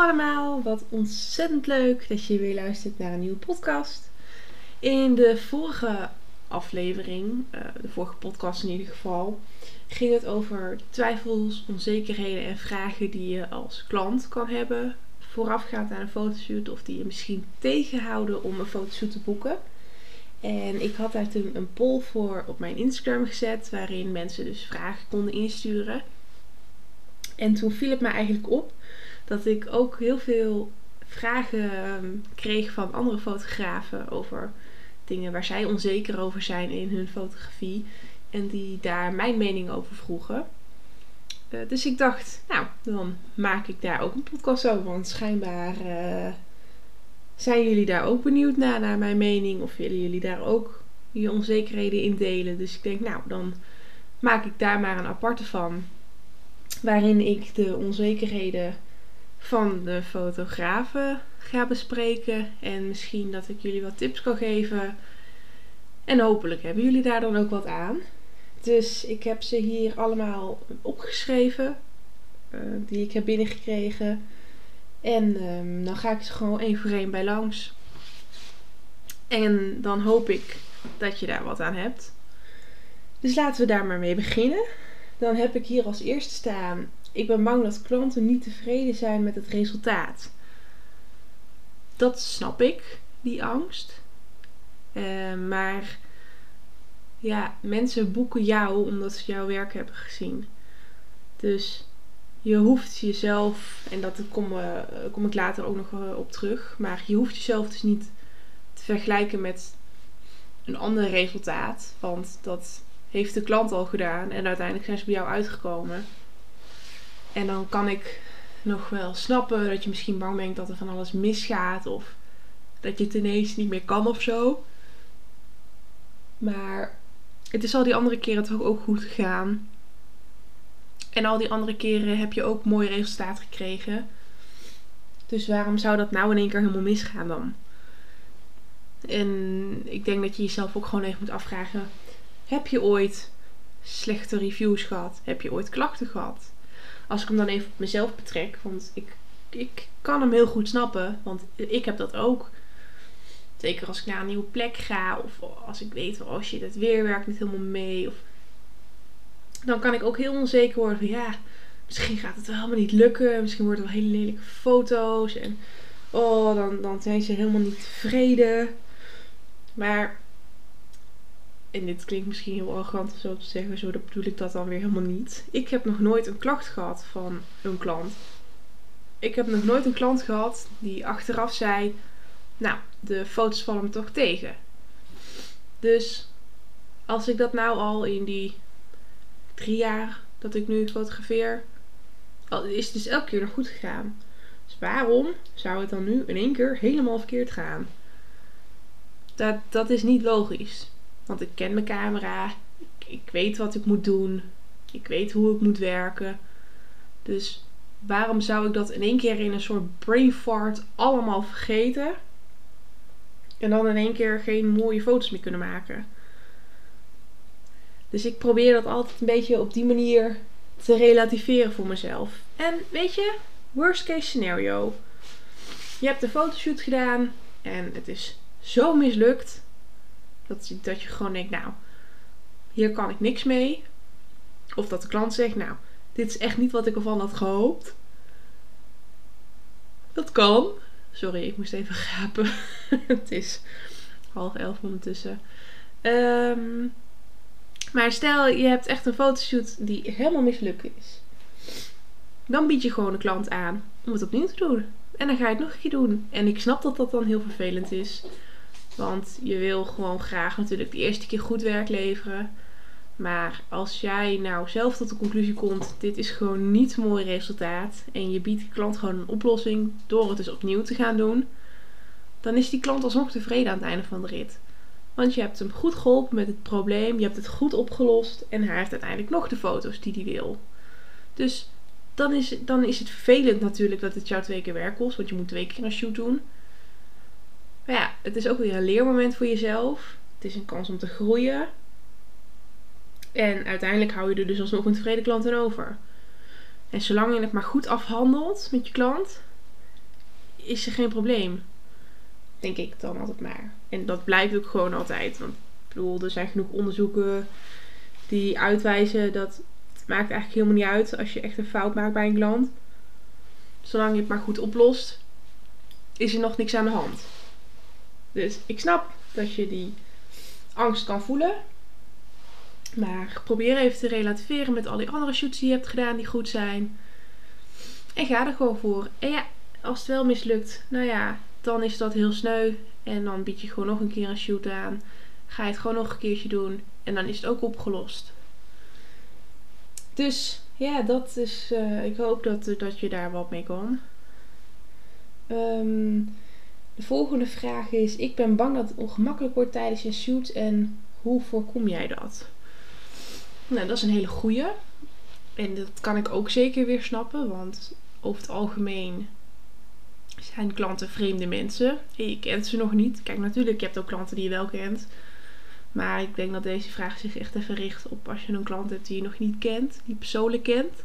allemaal, wat ontzettend leuk dat je weer luistert naar een nieuwe podcast. In de vorige aflevering, uh, de vorige podcast in ieder geval, ging het over twijfels, onzekerheden en vragen die je als klant kan hebben voorafgaand aan een fotoshoot of die je misschien tegenhouden om een fotoshoot te boeken. En ik had daar toen een poll voor op mijn Instagram gezet, waarin mensen dus vragen konden insturen. En toen viel het me eigenlijk op dat ik ook heel veel vragen ehm, kreeg van andere fotografen over dingen waar zij onzeker over zijn in hun fotografie. En die daar mijn mening over vroegen. Uh, dus ik dacht, nou, dan maak ik daar ook een podcast over. Want schijnbaar uh, zijn jullie daar ook benieuwd naar, naar mijn mening. Of willen jullie daar ook je onzekerheden in delen. Dus ik denk, nou, dan maak ik daar maar een aparte van. Waarin ik de onzekerheden van de fotografen ga bespreken. En misschien dat ik jullie wat tips kan geven. En hopelijk hebben jullie daar dan ook wat aan. Dus ik heb ze hier allemaal opgeschreven. Uh, die ik heb binnengekregen. En um, dan ga ik ze gewoon één voor één bij langs. En dan hoop ik dat je daar wat aan hebt. Dus laten we daar maar mee beginnen. Dan heb ik hier als eerste staan ik ben bang dat klanten niet tevreden zijn met het resultaat. Dat snap ik, die angst. Uh, maar ja, mensen boeken jou omdat ze jouw werk hebben gezien. Dus je hoeft jezelf, en dat kom, uh, kom ik later ook nog uh, op terug, maar je hoeft jezelf dus niet te vergelijken met een ander resultaat. Want dat heeft de klant al gedaan en uiteindelijk zijn ze bij jou uitgekomen. En dan kan ik nog wel snappen dat je misschien bang bent dat er van alles misgaat of dat je het ineens niet meer kan of zo. Maar het is al die andere keren toch ook goed gegaan. En al die andere keren heb je ook mooi resultaat gekregen. Dus waarom zou dat nou in één keer helemaal misgaan dan? En ik denk dat je jezelf ook gewoon even moet afvragen: heb je ooit slechte reviews gehad? Heb je ooit klachten gehad? Als ik hem dan even op mezelf betrek, want ik, ik kan hem heel goed snappen, want ik heb dat ook. Zeker als ik naar een nieuwe plek ga, of als ik weet, oh shit, het weer werkt niet helemaal mee. Of, dan kan ik ook heel onzeker worden van ja, misschien gaat het wel helemaal niet lukken. Misschien worden het wel hele lelijke foto's. En oh, dan, dan zijn ze helemaal niet tevreden. Maar en dit klinkt misschien heel arrogant of zo te zeggen, zo dat bedoel ik dat dan weer helemaal niet. Ik heb nog nooit een klacht gehad van een klant. Ik heb nog nooit een klant gehad die achteraf zei: Nou, de foto's vallen me toch tegen. Dus als ik dat nou al in die drie jaar dat ik nu fotografeer, is het dus elke keer nog goed gegaan. Dus waarom zou het dan nu in één keer helemaal verkeerd gaan? Dat, dat is niet logisch. Want ik ken mijn camera. Ik, ik weet wat ik moet doen. Ik weet hoe ik moet werken. Dus waarom zou ik dat in één keer in een soort brain fart allemaal vergeten? En dan in één keer geen mooie foto's meer kunnen maken. Dus ik probeer dat altijd een beetje op die manier te relativeren voor mezelf. En weet je, worst case scenario. Je hebt de fotoshoot gedaan en het is zo mislukt. Dat, dat je gewoon denkt, nou, hier kan ik niks mee. Of dat de klant zegt, nou, dit is echt niet wat ik ervan had gehoopt. Dat kan. Sorry, ik moest even gapen. het is half elf ondertussen. Um, maar stel, je hebt echt een fotoshoot die helemaal mislukt is. Dan bied je gewoon de klant aan om het opnieuw te doen. En dan ga je het nog een keer doen. En ik snap dat dat dan heel vervelend is. Want je wil gewoon graag natuurlijk de eerste keer goed werk leveren. Maar als jij nou zelf tot de conclusie komt: dit is gewoon niet een mooi resultaat. En je biedt de klant gewoon een oplossing door het dus opnieuw te gaan doen. Dan is die klant alsnog tevreden aan het einde van de rit. Want je hebt hem goed geholpen met het probleem. Je hebt het goed opgelost. En hij heeft uiteindelijk nog de foto's die hij wil. Dus dan is, dan is het vervelend natuurlijk dat het jou twee keer werk kost. Want je moet twee keer een shoot doen. Maar ja, het is ook weer een leermoment voor jezelf. Het is een kans om te groeien. En uiteindelijk hou je er dus alsnog een tevreden klant aan over. En zolang je het maar goed afhandelt met je klant, is er geen probleem. Denk ik dan altijd maar. En dat blijkt ook gewoon altijd. Want ik bedoel, er zijn genoeg onderzoeken die uitwijzen dat het maakt eigenlijk helemaal niet uit als je echt een fout maakt bij een klant. Zolang je het maar goed oplost, is er nog niks aan de hand. Dus ik snap dat je die angst kan voelen. Maar probeer even te relativeren met al die andere shoots die je hebt gedaan die goed zijn. En ga er gewoon voor. En ja, als het wel mislukt, nou ja, dan is dat heel sneu. En dan bied je gewoon nog een keer een shoot aan. Ga je het gewoon nog een keertje doen. En dan is het ook opgelost. Dus ja, dat is. Uh, ik hoop dat, dat je daar wat mee kan. Um, de volgende vraag is: Ik ben bang dat het ongemakkelijk wordt tijdens je shoot. En hoe voorkom jij dat? Nou, dat is een hele goeie. En dat kan ik ook zeker weer snappen. Want over het algemeen zijn klanten vreemde mensen. Je kent ze nog niet. Kijk, natuurlijk, je hebt ook klanten die je wel kent. Maar ik denk dat deze vraag zich echt even richt op als je een klant hebt die je nog niet kent, die persoonlijk kent.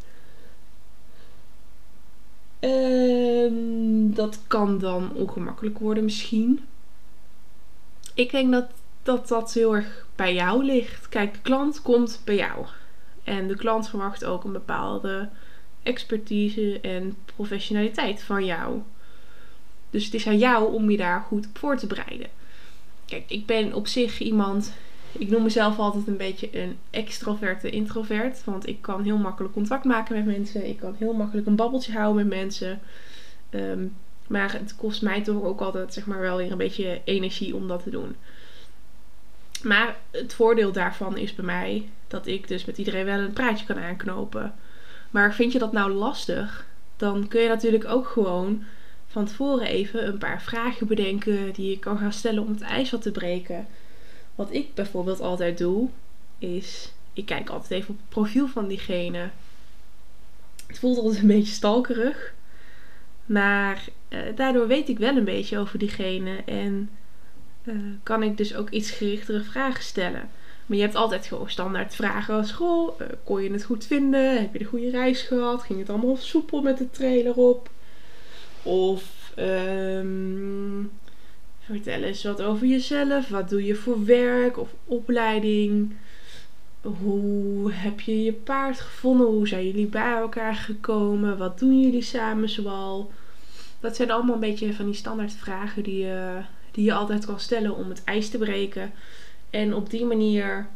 Um, dat kan dan ongemakkelijk worden misschien. Ik denk dat, dat dat heel erg bij jou ligt. Kijk, de klant komt bij jou. En de klant verwacht ook een bepaalde expertise en professionaliteit van jou. Dus het is aan jou om je daar goed op voor te bereiden. Kijk, ik ben op zich iemand. Ik noem mezelf altijd een beetje een extroverte introvert. Want ik kan heel makkelijk contact maken met mensen. Ik kan heel makkelijk een babbeltje houden met mensen. Um, maar het kost mij toch ook altijd zeg maar wel weer een beetje energie om dat te doen. Maar het voordeel daarvan is bij mij dat ik dus met iedereen wel een praatje kan aanknopen. Maar vind je dat nou lastig? Dan kun je natuurlijk ook gewoon van tevoren even een paar vragen bedenken die je kan gaan stellen om het ijs wat te breken. Wat ik bijvoorbeeld altijd doe, is ik kijk altijd even op het profiel van diegene. Het voelt altijd een beetje stalkerig. Maar eh, daardoor weet ik wel een beetje over diegene en uh, kan ik dus ook iets gerichtere vragen stellen. Maar je hebt altijd gewoon standaard vragen als: Goh, uh, kon je het goed vinden? Heb je de goede reis gehad? Ging het allemaal soepel met de trailer op? Of um, vertel eens wat over jezelf. Wat doe je voor werk of opleiding? Hoe heb je je paard gevonden? Hoe zijn jullie bij elkaar gekomen? Wat doen jullie samen zoal? Dat zijn allemaal een beetje van die standaard vragen die je, die je altijd kan stellen om het ijs te breken. En op die manier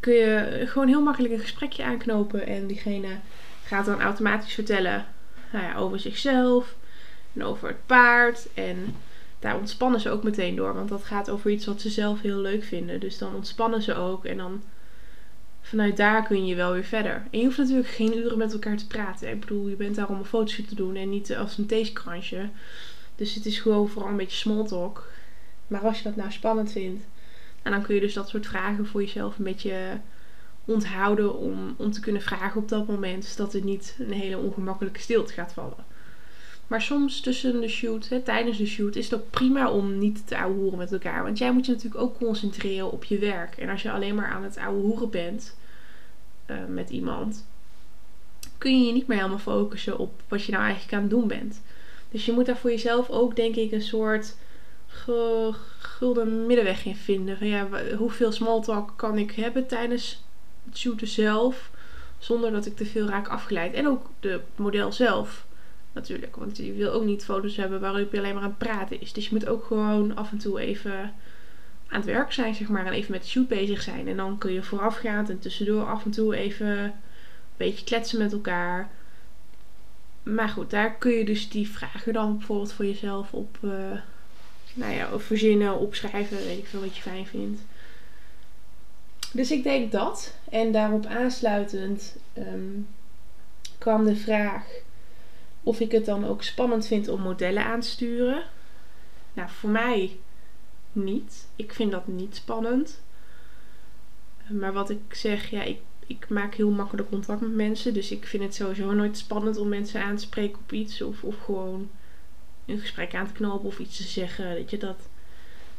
kun je gewoon heel makkelijk een gesprekje aanknopen. En diegene gaat dan automatisch vertellen nou ja, over zichzelf en over het paard. En daar ontspannen ze ook meteen door. Want dat gaat over iets wat ze zelf heel leuk vinden. Dus dan ontspannen ze ook. En dan vanuit daar kun je wel weer verder. En je hoeft natuurlijk geen uren met elkaar te praten. Ik bedoel, je bent daar om een fotoshoot te doen en niet als een theekransje. Dus het is gewoon vooral een beetje small talk. Maar als je dat nou spannend vindt, en dan kun je dus dat soort vragen voor jezelf een beetje onthouden om, om te kunnen vragen op dat moment. Zodat er niet een hele ongemakkelijke stilte gaat vallen. Maar soms tussen de shoot, hè, tijdens de shoot, is het prima om niet te ouwe horen met elkaar. Want jij moet je natuurlijk ook concentreren op je werk. En als je alleen maar aan het ouwe hoeren bent uh, met iemand, kun je je niet meer helemaal focussen op wat je nou eigenlijk aan het doen bent. Dus je moet daar voor jezelf ook, denk ik, een soort gulden middenweg in vinden. Van ja, hoeveel small talk kan ik hebben tijdens het shooten zelf, zonder dat ik te veel raak afgeleid. En ook de model zelf natuurlijk. Want je wil ook niet foto's hebben waarop je alleen maar aan het praten is. Dus je moet ook gewoon af en toe even aan het werk zijn, zeg maar. En even met de shoot bezig zijn. En dan kun je voorafgaand en tussendoor af en toe even een beetje kletsen met elkaar. Maar goed, daar kun je dus die vragen dan bijvoorbeeld voor jezelf op uh, nou ja, verzinnen, opschrijven, weet ik veel wat je fijn vindt. Dus ik denk dat. En daarop aansluitend um, kwam de vraag of ik het dan ook spannend vind om modellen aan te sturen. Nou, voor mij niet. Ik vind dat niet spannend. Maar wat ik zeg, ja, ik, ik maak heel makkelijk contact met mensen. Dus ik vind het sowieso nooit spannend om mensen aan te spreken op iets. Of, of gewoon een gesprek aan te knopen of iets te zeggen. Weet je, dat,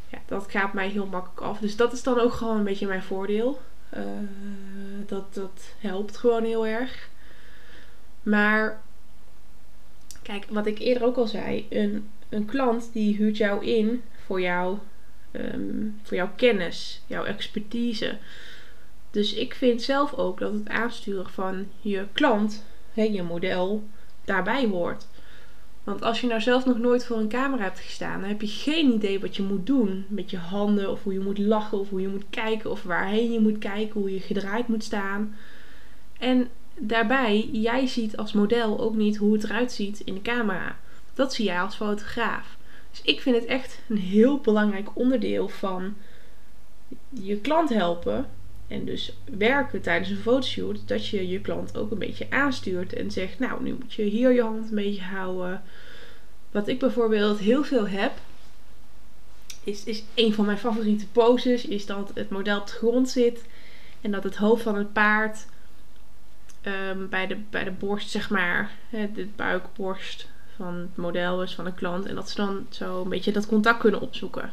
ja, dat gaat mij heel makkelijk af. Dus dat is dan ook gewoon een beetje mijn voordeel. Uh, dat, dat helpt gewoon heel erg. Maar Kijk, wat ik eerder ook al zei, een, een klant die huurt jou in voor, jou, ehm, voor jouw kennis, jouw expertise. Dus ik vind zelf ook dat het aansturen van je klant, hè, je model, daarbij hoort. Want als je nou zelf nog nooit voor een camera hebt gestaan, dan heb je geen idee wat je moet doen met je handen, of hoe je moet lachen, of hoe je moet kijken, of waarheen je moet kijken, hoe je gedraaid moet staan. En daarbij, jij ziet als model ook niet hoe het eruit ziet in de camera. Dat zie jij als fotograaf. Dus ik vind het echt een heel belangrijk onderdeel van je klant helpen. En dus werken tijdens een fotoshoot. Dat je je klant ook een beetje aanstuurt. En zegt, nou nu moet je hier je hand een beetje houden. Wat ik bijvoorbeeld heel veel heb. Is, is een van mijn favoriete poses. Is dat het model op de grond zit. En dat het hoofd van het paard um, bij, de, bij de borst, zeg maar, de buikborst van het model is van een klant. En dat ze dan zo een beetje dat contact kunnen opzoeken.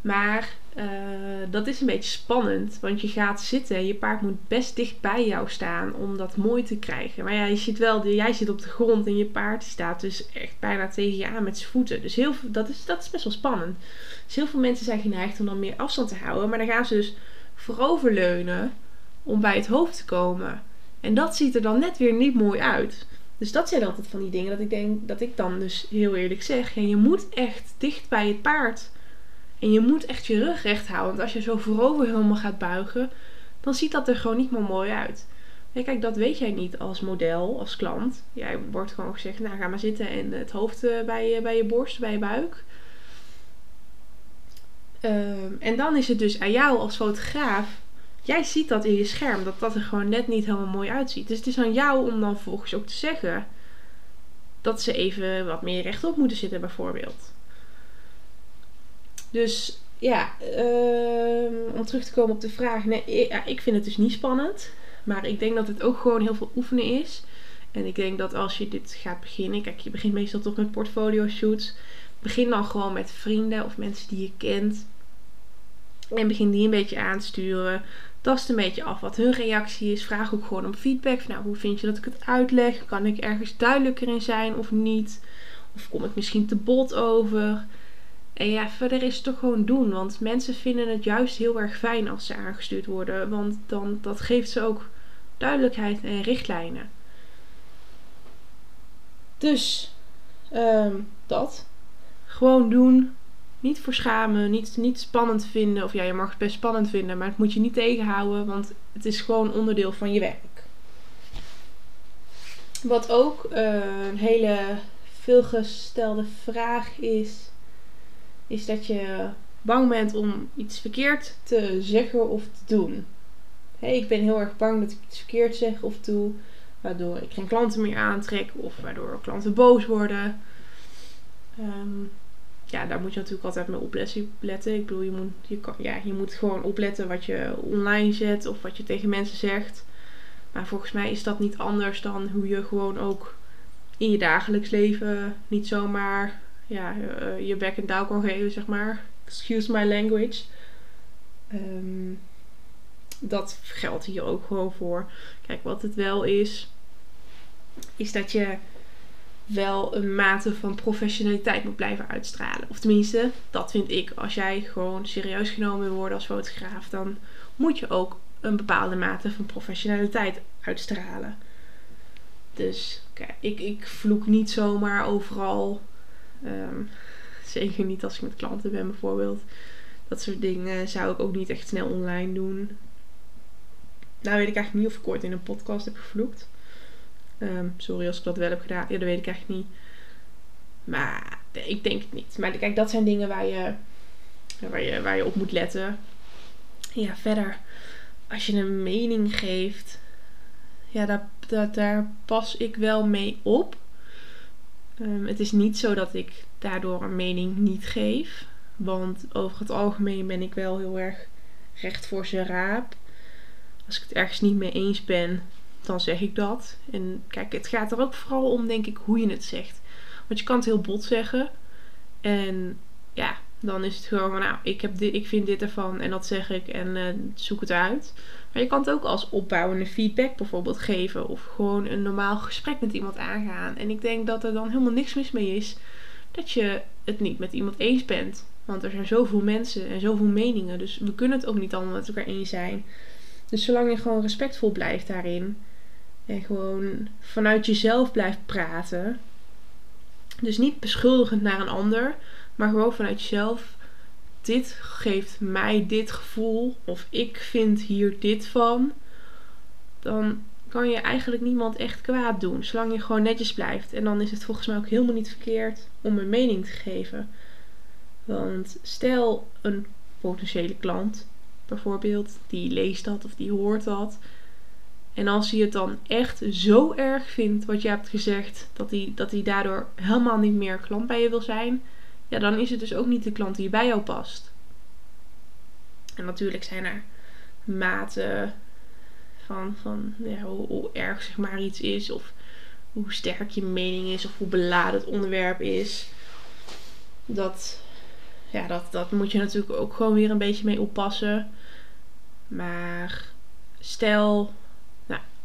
Maar uh, dat is een beetje spannend, want je gaat zitten en je paard moet best dicht bij jou staan om dat mooi te krijgen. Maar ja, je ziet wel, jij zit op de grond en je paard staat dus echt bijna tegen je aan met zijn voeten. Dus heel, dat, is, dat is best wel spannend. Dus heel veel mensen zijn geneigd om dan meer afstand te houden, maar dan gaan ze dus vooroverleunen om bij het hoofd te komen. En dat ziet er dan net weer niet mooi uit. Dus dat zijn altijd van die dingen dat ik denk dat ik dan dus heel eerlijk zeg. Je moet echt dicht bij het paard. En je moet echt je rug recht houden. Want als je zo voorover helemaal gaat buigen, dan ziet dat er gewoon niet meer mooi uit. Kijk, dat weet jij niet als model, als klant. Jij wordt gewoon gezegd, nou ga maar zitten en het hoofd eh, bij, bij je borst, bij je buik. Ehm, en dan is het dus aan jou als fotograaf jij ziet dat in je scherm, dat dat er gewoon net niet helemaal mooi uitziet. Dus het is aan jou om dan volgens ook te zeggen dat ze even wat meer rechtop moeten zitten, bijvoorbeeld. Dus ja, ehm, om terug te komen op de vraag. Nee, ik, ik vind het dus niet spannend. Maar ik denk dat het ook gewoon heel veel oefenen is. En ik denk dat als je dit gaat beginnen, kijk, je begint meestal toch met portfolio shoots. Begin dan gewoon met vrienden of mensen die je kent. En begin die een beetje aan te sturen. Tast een beetje af wat hun reactie is. Vraag ook gewoon om feedback. nou, hoe vind je dat ik het uitleg? Kan ik ergens duidelijker in zijn of niet? Of kom ik misschien te bot over? En ja, verder is het toch gewoon doen. Want mensen vinden het juist heel erg fijn als ze aangestuurd worden. Want dan, dat geeft ze ook duidelijkheid en richtlijnen. Dus, um, dat. Gewoon doen. Niet voor schamen, niet, niet spannend vinden. Of ja, je mag het best spannend vinden, maar het moet je niet tegenhouden, want het is gewoon onderdeel van je werk. Wat ook uh, een hele veelgestelde vraag is, is dat je bang bent om iets verkeerd te zeggen of te doen. Hey, ik ben heel erg bang dat ik iets verkeerd zeg of doe, waardoor ik geen klanten meer aantrek of waardoor klanten boos worden. Um, ja, daar moet je natuurlijk altijd mee opletten. Ik bedoel, je moet, je, kan, ja, je moet gewoon opletten wat je online zet of wat je tegen mensen zegt. Maar volgens mij is dat niet anders dan hoe je gewoon ook in je dagelijks leven niet zomaar ja, uh, je back en down kan geven, zeg maar. Excuse my language. Um, dat geldt hier ook gewoon voor. Kijk, wat het wel is, is dat je wel een mate van professionaliteit moet blijven uitstralen. Of tenminste, dat vind ik. Als jij gewoon serieus genomen wil worden als fotograaf, dan moet je ook een bepaalde mate van professionaliteit uitstralen. Dus kijk, ik, ik vloek niet zomaar overal. Ehm, zeker niet als ik met klanten ben bijvoorbeeld. Dat soort dingen zou ik ook niet echt snel online doen. Nou weet ik eigenlijk niet of ik ooit in een podcast heb gevloekt. Ehm, sorry als ik dat wel heb gedaan. Ja, dat weet ik eigenlijk niet. Maar ik denk het niet. Maar kijk, dat zijn dingen waar je, waar je, waar je op moet letten. Ja, verder. Als je een mening geeft. Ja, daar, daar, daar pas ik wel mee op. Um, het is niet zo dat ik daardoor een mening niet geef. Want over het algemeen ben ik wel heel erg recht voor zijn raap. Als ik het ergens niet mee eens ben, dan zeg ik dat. En kijk, het gaat er ook vooral om, denk ik, hoe je het zegt. Want je kan het heel bot zeggen. En ja, Dan is het gewoon van, nou, ik, heb dit, ik vind dit ervan en dat zeg ik en uh, zoek het uit. Maar je kan het ook als opbouwende feedback bijvoorbeeld geven. Of gewoon een normaal gesprek met iemand aangaan. En ik denk dat er dan helemaal niks mis mee is dat je het niet met iemand eens bent. Want er zijn zoveel mensen en zoveel meningen. Dus we kunnen het ook niet allemaal met elkaar eens zijn. Dus zolang je gewoon respectvol blijft daarin. En gewoon vanuit jezelf blijft praten. Dus niet beschuldigend naar een ander. Maar gewoon vanuit jezelf. Dit geeft mij dit gevoel. Of ik vind hier dit van. Dan kan je eigenlijk niemand echt kwaad doen. Zolang je gewoon netjes blijft. En dan is het volgens mij ook helemaal niet verkeerd om een mening te geven. Want stel een potentiële klant bijvoorbeeld, die leest dat of die hoort dat. En als hij het dan echt zo erg vindt wat je hebt gezegd, dat hij, dat hij daardoor helemaal niet meer klant bij je wil zijn, ja, dan is het dus ook niet de klant die bij jou past. En natuurlijk zijn er maten van, van hoe, hoe, erg zeg maar iets is, of hoe sterk je mening is, of hoe beladen het onderwerp is. Dat, ja, dat, dat moet je natuurlijk ook gewoon weer een beetje mee oppassen. Maar stel,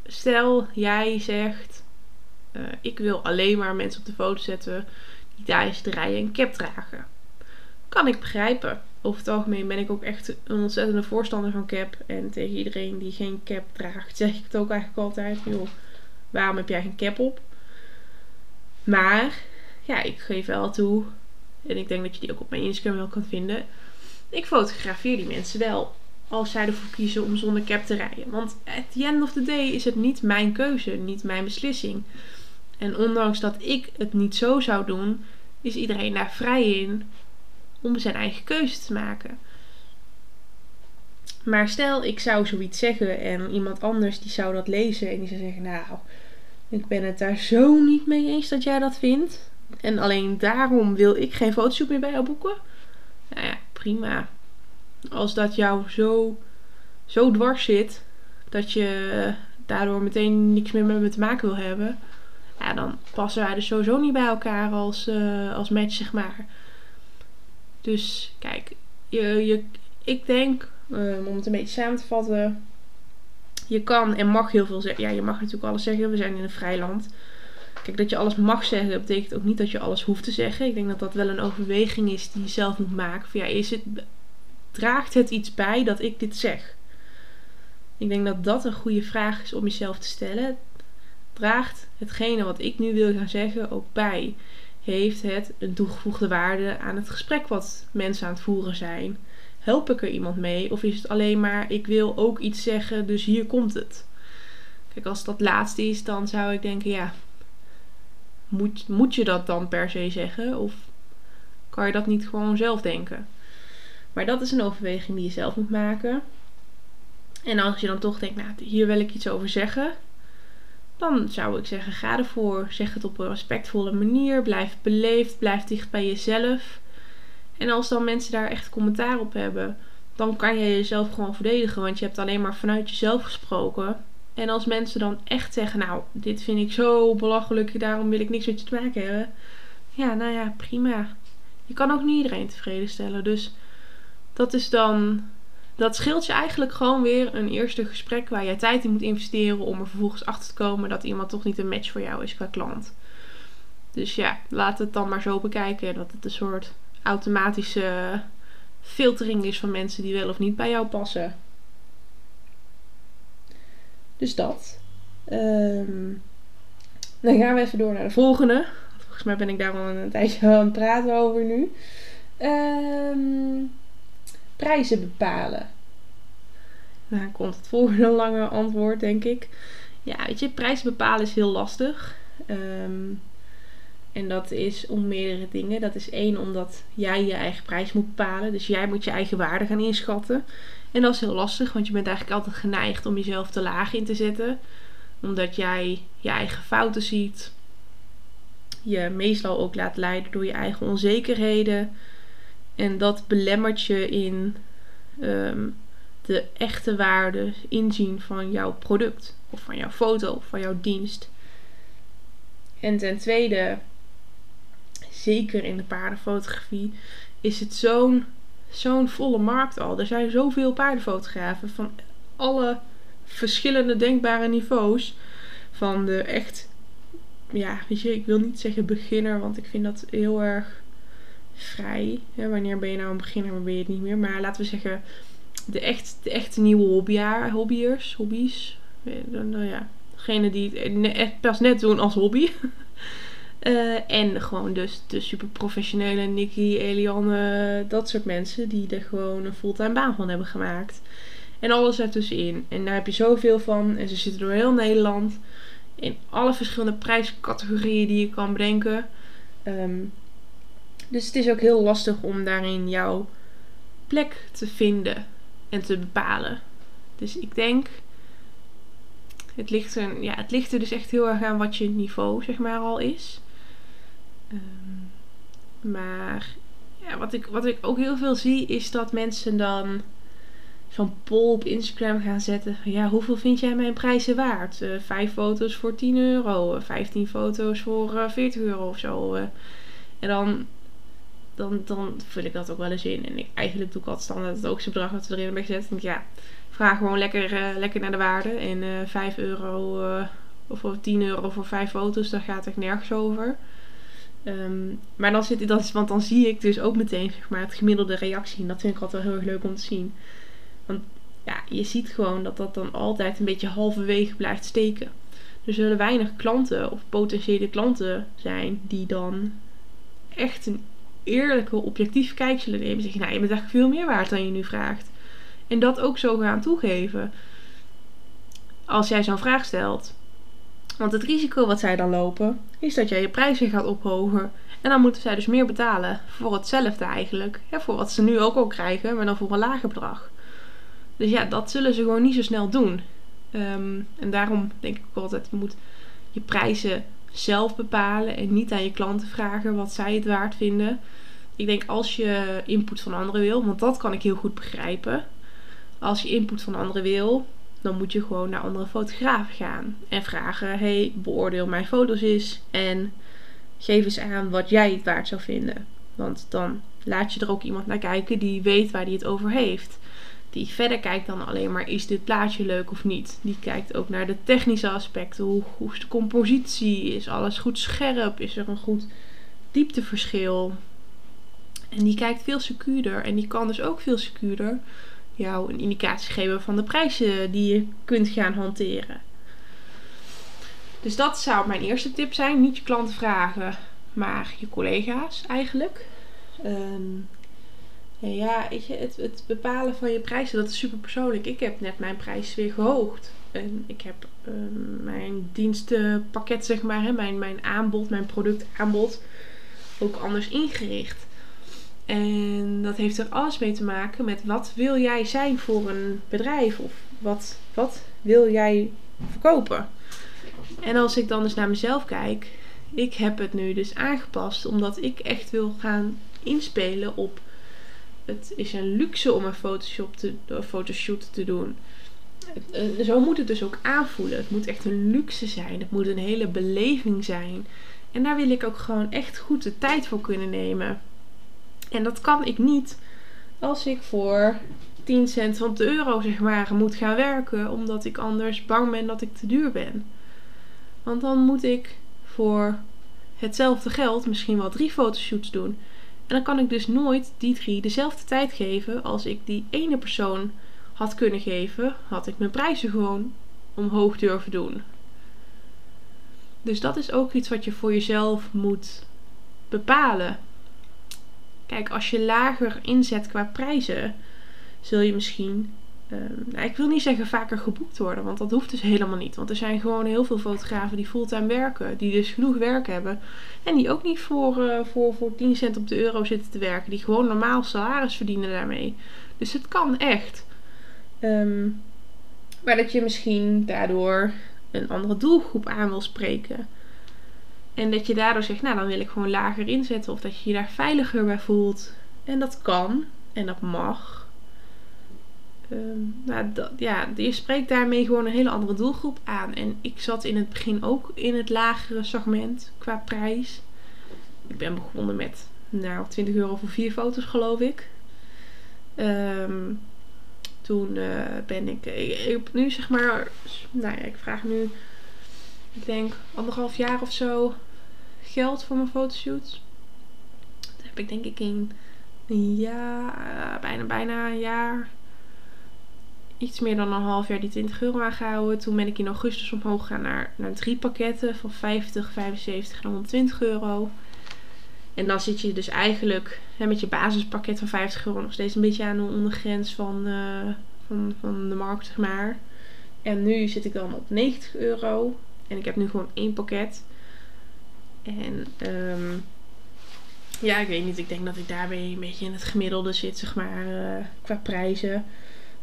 stel jij zegt: uh, Ik wil alleen maar mensen op de foto zetten die de rijden een cap dragen. Kan ik begrijpen. Over het algemeen ben ik ook echt een ontzettende voorstander van cap. En tegen iedereen die geen cap draagt, zeg ik het ook eigenlijk altijd: joh, waarom heb jij geen cap op? Maar ja, ik geef wel toe. En ik denk dat je die ook op mijn Instagram wel kan vinden. Ik fotografeer die mensen wel als zij ervoor kiezen om zonder cap te rijden. Want at the end of the day is het niet mijn keuze, niet mijn beslissing. En ondanks dat ik het niet zo zou doen, is iedereen daar vrij in om zijn eigen keuze te maken. Maar stel, ik zou zoiets zeggen en iemand anders die zou dat lezen en die zou zeggen: Nou, ik ben het daar zo niet mee eens dat jij dat vindt. En alleen daarom wil ik geen fotoshoot meer bij jou boeken. Nou ja, prima als dat jou zo, zo dwars zit dat je daardoor meteen niks meer met me te maken wil hebben, ja, dan passen wij dus sowieso niet bij elkaar als, uh, als match, zeg maar. Dus kijk, je, je, ik denk, um, om het een beetje samen te vatten, je kan en mag heel veel zeggen. Ja, je mag natuurlijk alles zeggen. We zijn in een vrij land. Kijk, dat je alles mag zeggen, betekent ook niet dat je alles hoeft te zeggen. Ik denk dat dat wel een overweging is die je zelf moet maken. Van, ja, is het draagt het iets bij dat ik dit zeg? Ik denk dat dat een goede vraag is om jezelf te stellen. Draagt hetgene wat ik nu wil gaan zeggen ook bij? Heeft het een toegevoegde waarde aan het gesprek wat mensen aan het voeren zijn? Help ik er iemand mee? Of is het alleen maar ik wil ook iets zeggen, dus hier komt het? Kijk, als dat laatste is, dan zou ik denken, ja, moet, moet je dat dan per se zeggen? Of kan je dat niet gewoon zelf denken? Maar dat is een overweging die je zelf moet maken. En als je dan toch denkt, nou, hier wil ik iets over zeggen. Dan zou ik zeggen, ga ervoor. Zeg het op een respectvolle manier. Blijf beleefd. Blijf dicht bij jezelf. En als dan mensen daar echt commentaar op hebben, dan kan je jezelf gewoon verdedigen. Want je hebt alleen maar vanuit jezelf gesproken. En als mensen dan echt zeggen, nou, dit vind ik zo belachelijk, daarom wil ik niks met je te maken hebben. Ja, nou ja, prima. Je kan ook niet iedereen tevreden stellen. Dus dat is dan. Dat scheelt je eigenlijk gewoon weer een eerste gesprek waar jij tijd in moet investeren om er vervolgens achter te komen dat iemand toch niet een match voor jou is qua klant. Dus ja, laat het dan maar zo bekijken dat het een soort automatische filtering is van mensen die wel of niet bij jou passen. Dus dat. Um, dan gaan we even door naar de volgende. Volgens mij ben ik daar al een tijdje aan het praten over nu. Um, prijzen bepalen? Nou, komt het volgende lange antwoord, denk ik. Ja, weet je, prijzen bepalen is heel lastig. Ehm, en dat is om meerdere dingen. Dat is één, omdat jij je eigen prijs moet bepalen. Dus jij moet je eigen waarde gaan inschatten. En dat is heel lastig, want je bent eigenlijk altijd geneigd om jezelf te laag in te zetten. Omdat jij je eigen fouten ziet. Je meestal ook laat leiden door je eigen onzekerheden. En dat belemmert je in ehm, de echte waarde inzien van jouw product. Of van jouw foto of van jouw dienst. En ten tweede, zeker in de paardenfotografie, is het zo'n zo'n volle markt al. Er zijn zoveel paardenfotografen van alle verschillende denkbare niveaus. Van de echt, ja, weet je, ik wil niet zeggen beginner, want ik vind dat heel erg vrij. Wanneer ben je nou een beginner, maar ben je het niet meer. Maar laten we zeggen, de, echt, de echte nieuwe hobbyjaar, hobbyers, hobby's. Nou ja, degene die het echt pas net doen als hobby. En gewoon dus de super professionele Nicky, Eliane, dat soort mensen die er gewoon een fulltime baan van hebben gemaakt. En alles ertussenin. En daar heb je zoveel van. En ze zitten door heel Nederland. In alle verschillende prijscategorieën die je kan bedenken. Um, dus het is ook heel lastig om daarin jouw plek te vinden en te bepalen. Dus ik denk, het ligt, er, ja, het ligt er dus echt heel erg aan wat je niveau zeg maar al is. Um, maar ja, wat, ik, wat ik ook heel veel zie is dat mensen dan zo'n poll op Instagram gaan zetten. Ja, hoeveel vind jij mijn prijzen waard? Uh, vijf foto's voor 10 euro, 15 foto's voor uh, eh, 40 euro of zo. En dan dan, dan vul ik dat ook wel eens in. En ik, eigenlijk doe ik altijd standaard het hoogste bedrag dat ze erin hebben gezet. En ja, vraag gewoon lekker, uh, lekker naar de waarde. En uh, eh, 5 euro uh, of 10 euro voor 5 foto's, daar gaat het nergens over. Um, maar dan zit dat, want dan zie ik dus ook meteen maar, het gemiddelde reactie. En dat vind ik altijd wel heel erg leuk om te zien. Want ja, je ziet gewoon dat dat dan altijd een beetje halverwege blijft steken. Er zullen weinig klanten of potentiële klanten zijn die dan echt een eerlijke, objectief kijk zullen nemen. Zeg je, nou, je bent eigenlijk veel meer waard dan je nu vraagt. En dat ook zo gaan toegeven. Als jij zo'n vraag stelt. Want het risico wat zij dan lopen, is dat jij je prijzen gaat ophogen. En dan moeten zij dus meer betalen voor hetzelfde eigenlijk. Ja, voor wat ze nu ook al krijgen, maar dan voor een lager bedrag. Dus ja, dat zullen ze gewoon niet zo snel doen. Ehm, en daarom denk ik ook altijd, je moet je prijzen zelf bepalen en niet aan je klanten vragen wat zij het waard vinden. Ik denk als je input van anderen wil, want dat kan ik heel goed begrijpen. Als je input van anderen wil, dan moet je gewoon naar andere fotografen gaan en vragen: hey, beoordeel mijn foto's eens en geef eens aan wat jij het waard zou vinden. Want dan laat je er ook iemand naar kijken die weet waar hij het over heeft die verder kijkt dan alleen maar is dit plaatje leuk of niet. Die kijkt ook naar de technische aspecten. Hoe, hoe is de compositie? Is alles goed scherp? Is er een goed diepteverschil? En die kijkt veel secuurder. En die kan dus ook veel secuurder jou een indicatie geven van de prijzen die je kunt gaan hanteren. Dus dat zou mijn eerste tip zijn. Niet je klanten vragen, maar je collega's eigenlijk. Um, ja, het, het bepalen van je prijzen, dat is super persoonlijk. Ik heb net mijn prijs weer gehoogd. En ik heb ehm, mijn dienstenpakket, zeg maar, hè, mijn, mijn aanbod, mijn productaanbod ook anders ingericht. En dat heeft er alles mee te maken met wat wil jij zijn voor een bedrijf? Of wat, wat wil jij verkopen? En als ik dan eens naar mezelf kijk, ik heb het nu dus aangepast omdat ik echt wil gaan inspelen op het is een luxe om een te, fotoshoot te doen. Eh, zo moet het dus ook aanvoelen. Het moet echt een luxe zijn. Het moet een hele beleving zijn. En daar wil ik ook gewoon echt goed de tijd voor kunnen nemen. En dat kan ik niet als ik voor 10 cent van de euro zeg maar moet gaan werken. Omdat ik anders bang ben dat ik te duur ben. Want dan moet ik voor hetzelfde geld misschien wel drie fotoshoots doen. En dan kan ik dus nooit die drie dezelfde tijd geven als ik die ene persoon had kunnen geven, had ik mijn prijzen gewoon omhoog durven doen. Dus dat is ook iets wat je voor jezelf moet bepalen. Kijk, als je lager inzet qua prijzen, zul je misschien nou, ik wil niet zeggen vaker geboekt worden, want dat hoeft dus helemaal niet. Want er zijn gewoon heel veel fotografen die fulltime werken, die dus genoeg werk hebben. En die ook niet voor, uh, voor, voor 10 cent op de euro zitten te werken, die gewoon normaal salaris verdienen daarmee. Dus het kan echt. Ehm, maar dat je misschien daardoor een andere doelgroep aan wil spreken. En dat je daardoor zegt, nou dan wil ik gewoon lager inzetten. Of dat je je daar veiliger bij voelt. En dat kan. En dat mag. Um, nou, ja, je spreekt daarmee gewoon een hele andere doelgroep aan. En ik zat in het begin ook in het lagere segment qua prijs. Ik ben begonnen met nou, 20 euro voor vier foto's geloof ik. Ehm, toen uh, ben ik, ik, ik, nu zeg maar, nou ja, ik vraag nu, ik denk anderhalf jaar of zo geld voor mijn fotoshoots. Dat heb ik denk ik in een jaar, bijna, bijna een jaar, iets meer dan een half jaar die 20 euro aangehouden. Toen ben ik in augustus omhoog gegaan naar, naar drie pakketten van 50, 75 en 120 euro. En dan zit je dus eigenlijk met je basispakket van 50 euro nog steeds een beetje aan de ondergrens van, uh, van, van de markt, zeg maar. En nu zit ik dan op 90 euro. En ik heb nu gewoon één pakket. En um, ja, ik weet niet. Ik denk dat ik daarbij een beetje in het gemiddelde zit, zeg maar, uh, qua prijzen.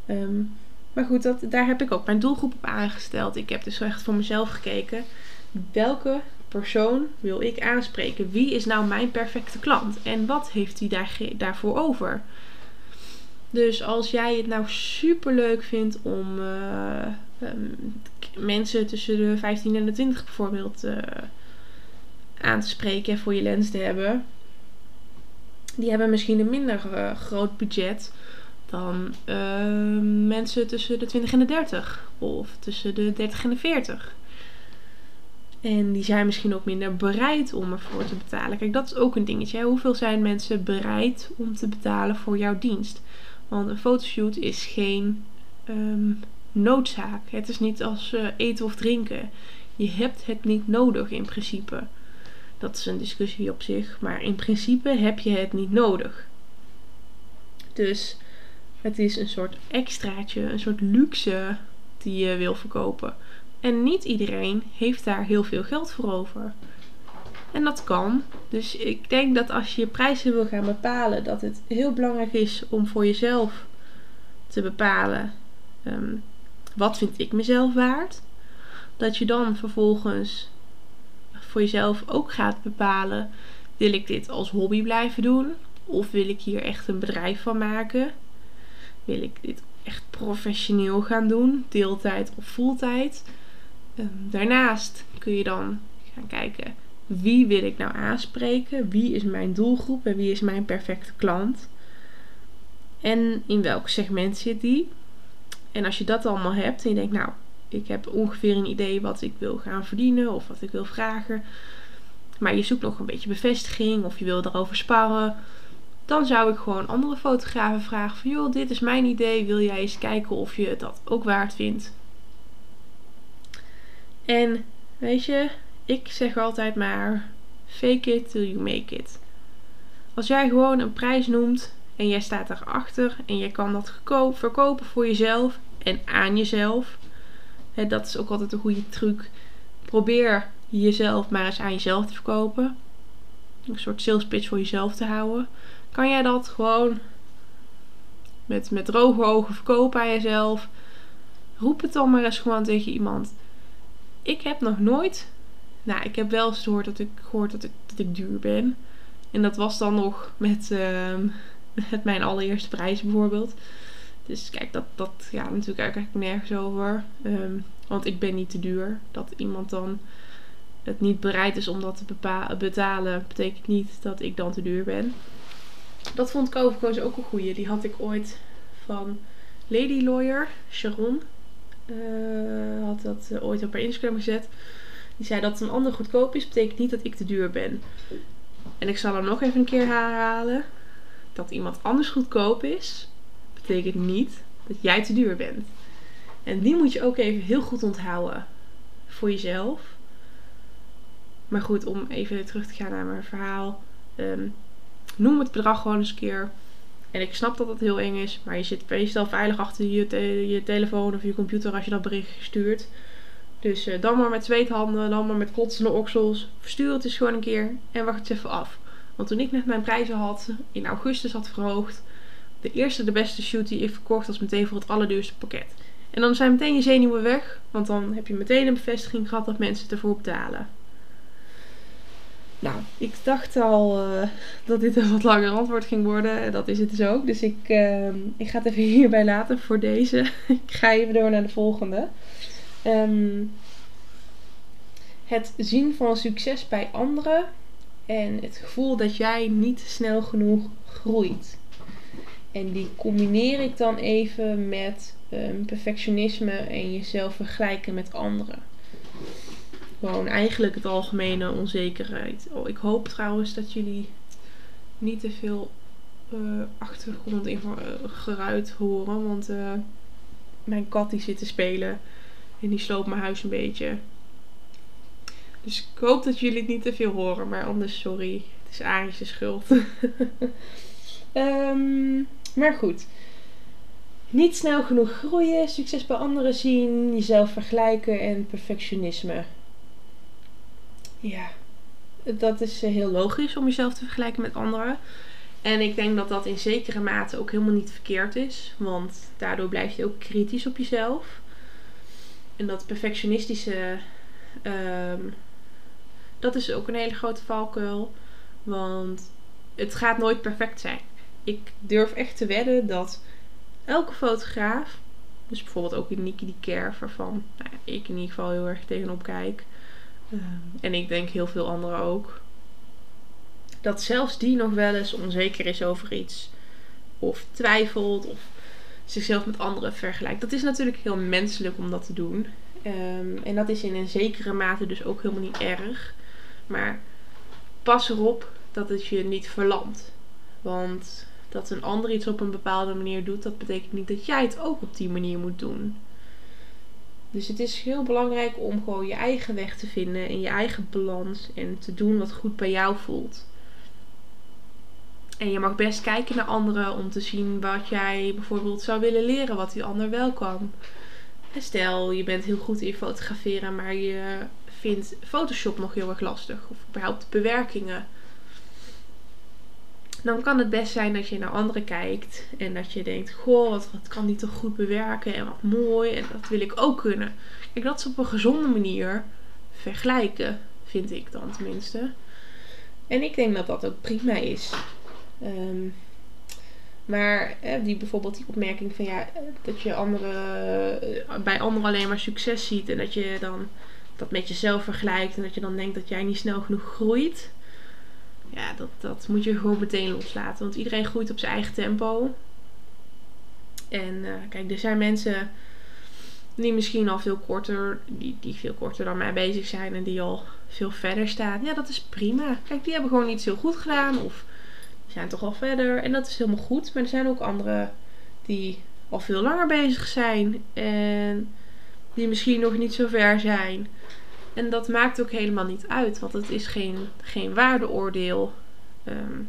Um, maar goed, dat, daar heb ik ook mijn doelgroep op aangesteld. Ik heb dus echt voor mezelf gekeken. Welke persoon wil ik aanspreken? Wie is nou mijn perfecte klant? En wat heeft hij daar, daarvoor over? Dus als jij het nou super leuk vindt om uh, um, mensen tussen de 15 en de 20 bijvoorbeeld uh, aan te spreken en voor je lens te hebben, die hebben misschien een minder uh, groot budget dan mensen tussen de 20 en de 30 of tussen de 30 en de 40. En die zijn misschien ook minder bereid om ervoor te betalen. Kijk, dat is ook een dingetje. Hoeveel zijn mensen bereid om te betalen voor jouw dienst? Want een fotoshoot is geen um, noodzaak. Het is niet als uh, eten of drinken. Je hebt het niet nodig in principe. Dat is een discussie op zich. Maar in principe heb je het niet nodig. Dus het is een soort extraatje, een soort luxe die je wil verkopen. En niet iedereen heeft daar heel veel geld voor over. En dat kan. Dus ik denk dat als je prijzen wil gaan bepalen, dat het heel belangrijk is om voor jezelf te bepalen um, wat vind ik mezelf waard. Dat je dan vervolgens voor jezelf ook gaat bepalen: wil ik dit als hobby blijven doen? Of wil ik hier echt een bedrijf van maken? Wil ik dit echt professioneel gaan doen, deeltijd of fulltijd? Ehm, daarnaast kun je dan gaan kijken wie wil ik nou aanspreken, wie is mijn doelgroep en wie is mijn perfecte klant. En in welk segment zit die. En als je dat allemaal hebt en je denkt, nou, ik heb ongeveer een idee wat ik wil gaan verdienen of wat ik wil vragen. Maar je zoekt nog een beetje bevestiging of je wil erover sparren. Dan zou ik gewoon andere fotografen vragen van joh, dit is mijn idee. Wil jij eens kijken of je dat ook waard vindt? En weet je, ik zeg altijd maar: fake it till you make it. Als jij gewoon een prijs noemt en jij staat erachter en je kan dat verkopen voor jezelf en aan jezelf. Hè, dat is ook altijd een goede truc. Probeer jezelf maar eens aan jezelf te verkopen. Een soort sales pitch voor jezelf te houden. Kan jij dat gewoon met, met droge ogen verkopen aan jezelf? Roep het dan maar eens gewoon tegen iemand ik heb nog nooit. Nou, ik heb wel eens gehoord dat ik, gehoord dat ik, dat ik duur ben. En dat was dan nog met, uh, met mijn allereerste prijs bijvoorbeeld. Dus kijk, dat, dat gaat natuurlijk eigenlijk nergens over. Um, want ik ben niet te duur. Dat iemand dan het niet bereid is om dat te betalen, betekent niet dat ik dan te duur ben. Dat vond ik ook een goeie. Die had ik ooit van Lady Lawyer, Sharon. Uh, had dat uh, ooit op haar Instagram gezet. Die zei dat een ander goedkoop is, betekent niet dat ik te duur ben. En ik zal hem nog even een keer herhalen. Dat iemand anders goedkoop is, betekent niet dat jij te duur bent. En die moet je ook even heel goed onthouden voor jezelf. Maar goed, om even terug te gaan naar mijn verhaal. Um, noem het bedrag gewoon eens een keer. En ik snap dat het heel eng is, maar je zit meestal veilig achter je, je telefoon of je computer als je dat bericht stuurt. Dus uh, dan maar met zweethanden, dan maar met klotsende oksels. Verstuur het eens gewoon een keer en wacht het even af. Want toen ik net mijn prijzen had, in augustus had verhoogd, de eerste, de beste shoot die ik verkocht was meteen voor het allerduurste pakket. En dan zijn meteen je zenuwen weg, want dan heb je meteen een bevestiging gehad dat mensen ervoor betalen. Nou, ik dacht al uh, dat dit een wat langer antwoord ging worden. Dat is het dus ook. Dus ik, uh, ik ga het even hierbij laten voor deze. ik ga even door naar de volgende. Um, het zien van succes bij anderen en het gevoel dat jij niet snel genoeg groeit. En die combineer ik dan even met um, perfectionisme en jezelf vergelijken met anderen. Gewoon eigenlijk het algemene onzekerheid. Oh, ik hoop trouwens dat jullie niet te veel uh, achtergrond in uh, geruit horen. Want uh, mijn kat die zit te spelen. En die sloopt mijn huis een beetje. Dus ik hoop dat jullie het niet te veel horen. Maar anders, sorry. Het is Aries' schuld. um, maar goed. Niet snel genoeg groeien, succes bij anderen zien, jezelf vergelijken en perfectionisme. Ja, dat is heel logisch om jezelf te vergelijken met anderen. En ik denk dat dat in zekere mate ook helemaal niet verkeerd is. Want daardoor blijf je ook kritisch op jezelf. En dat perfectionistische, um, dat is ook een hele grote valkuil. Want het gaat nooit perfect zijn. Ik durf echt te wedden dat elke fotograaf, dus bijvoorbeeld ook Niki die Kerf, waarvan nou ja, ik in ieder geval heel erg tegenop kijk. En ik denk heel veel anderen ook dat zelfs die nog wel eens onzeker is over iets. Of twijfelt. Of zichzelf met anderen vergelijkt. Dat is natuurlijk heel menselijk om dat te doen. Um, en dat is in een zekere mate dus ook helemaal niet erg. Maar pas erop dat het je niet verlamt. Want dat een ander iets op een bepaalde manier doet, dat betekent niet dat jij het ook op die manier moet doen. Dus het is heel belangrijk om gewoon je eigen weg te vinden en je eigen balans en te doen wat goed bij jou voelt. En je mag best kijken naar anderen om te zien wat jij bijvoorbeeld zou willen leren, wat die ander wel kan. stel, je bent heel goed in fotograferen, maar je vindt Photoshop nog heel erg lastig. Of überhaupt bewerkingen. Dan kan het best zijn dat je naar anderen kijkt en dat je denkt: Goh, wat, wat kan die toch goed bewerken en wat mooi en dat wil ik ook kunnen. Kijk, dat is op een gezonde manier vergelijken, vind ik dan tenminste. En ik denk dat dat ook prima is. Um, maar die bijvoorbeeld die opmerking van ja, dat je andere, eh, bij anderen alleen maar succes ziet en dat je dan dat met jezelf vergelijkt en dat je dan denkt dat jij niet snel genoeg groeit. Ja, dat, dat moet je gewoon meteen loslaten. Want iedereen groeit op zijn eigen tempo. En uh, kijk, er zijn mensen die misschien al veel korter, die, die veel korter dan mij bezig zijn en die al veel verder staan. Ja, dat is prima. Kijk, die hebben gewoon niet zo goed gedaan. Of zijn toch al verder. En dat is helemaal goed. Maar er zijn ook anderen die al veel langer bezig zijn. En die misschien nog niet zo ver zijn. En dat maakt ook helemaal niet uit. Want het is geen, geen waardeoordeel. Um,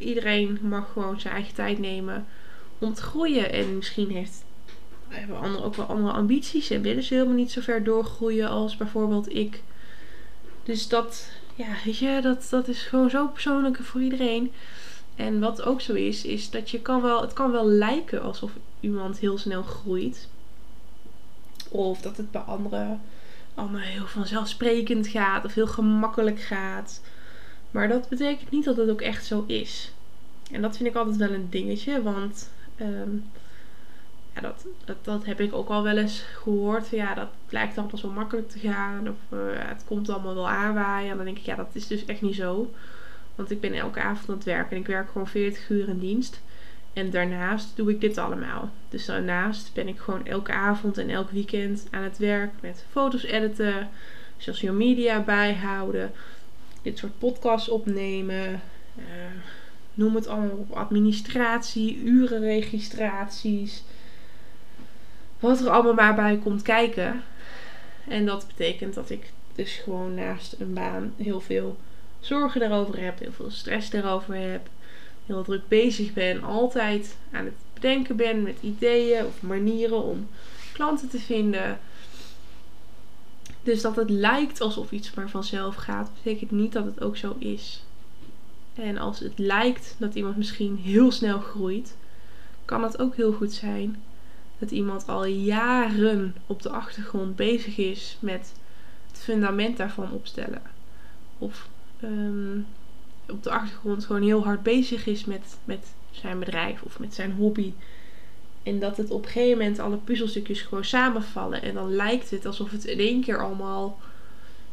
iedereen mag gewoon zijn eigen tijd nemen om te groeien. En misschien heeft, hebben anderen ook wel andere ambities. En willen ze helemaal niet zo ver doorgroeien als bijvoorbeeld ik. Dus dat, ja, dat, dat is gewoon zo persoonlijk voor iedereen. En wat ook zo is, is dat je kan wel, het kan wel lijken alsof iemand heel snel groeit. Of dat het bij anderen allemaal heel vanzelfsprekend gaat of heel gemakkelijk gaat. Maar dat betekent niet dat het ook echt zo is. En dat vind ik altijd wel een dingetje, want um, ja, dat, dat, heb ik ook al wel eens gehoord. Ja, dat lijkt allemaal zo makkelijk te gaan. Of uh, het komt allemaal wel aanwaaien. En dan denk ik, ja, dat is dus echt niet zo. Want ik ben elke avond aan het werken en ik werk gewoon 40 uur in dienst. En daarnaast doe ik dit allemaal. Dus daarnaast ben ik gewoon elke avond en elk weekend aan het werk met foto's editen, social media bijhouden, dit soort podcasts opnemen. Uh, noem het allemaal op administratie, urenregistraties. Wat er allemaal maar bij komt kijken. En dat betekent dat ik dus gewoon naast een baan heel veel zorgen daarover heb, heel veel stress daarover heb, heel druk bezig ben, altijd aan het bedenken ben met ideeën of manieren om klanten te vinden. Dus dat het lijkt alsof iets maar vanzelf gaat, betekent niet dat het ook zo is. En als het lijkt dat iemand misschien heel snel groeit, kan het ook heel goed zijn dat iemand al jaren op de achtergrond bezig is met het fundament daarvan opstellen. Of um, op de achtergrond gewoon heel hard bezig is met, met zijn bedrijf of met zijn hobby. En dat het op een gegeven moment alle puzzelstukjes gewoon samenvallen. En dan lijkt het alsof het in één keer allemaal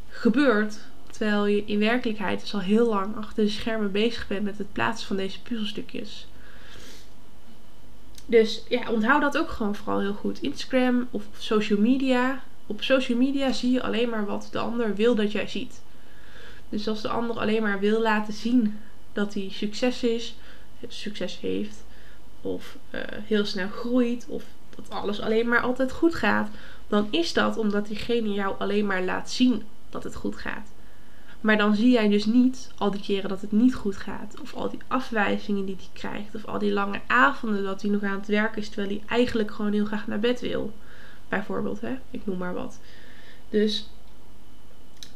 gebeurt. Terwijl je in werkelijkheid dus al heel lang achter de schermen bezig bent met het plaatsen van deze puzzelstukjes. Dus ja, onthoud dat ook gewoon vooral heel goed. Instagram of social media. Op social media zie je alleen maar wat de ander wil dat jij ziet. Dus als de ander alleen maar wil laten zien dat hij succes is, succes heeft, of uh, heel snel groeit, of dat alles alleen maar altijd goed gaat, dan is dat omdat diegene jou alleen maar laat zien dat het goed gaat. Maar dan zie jij dus niet al die keren dat het niet goed gaat. Of al die afwijzingen die hij krijgt. Of al die lange avonden dat hij nog aan het werk is. Terwijl hij eigenlijk gewoon heel graag naar bed wil. Bijvoorbeeld, hè. Ik noem maar wat. Dus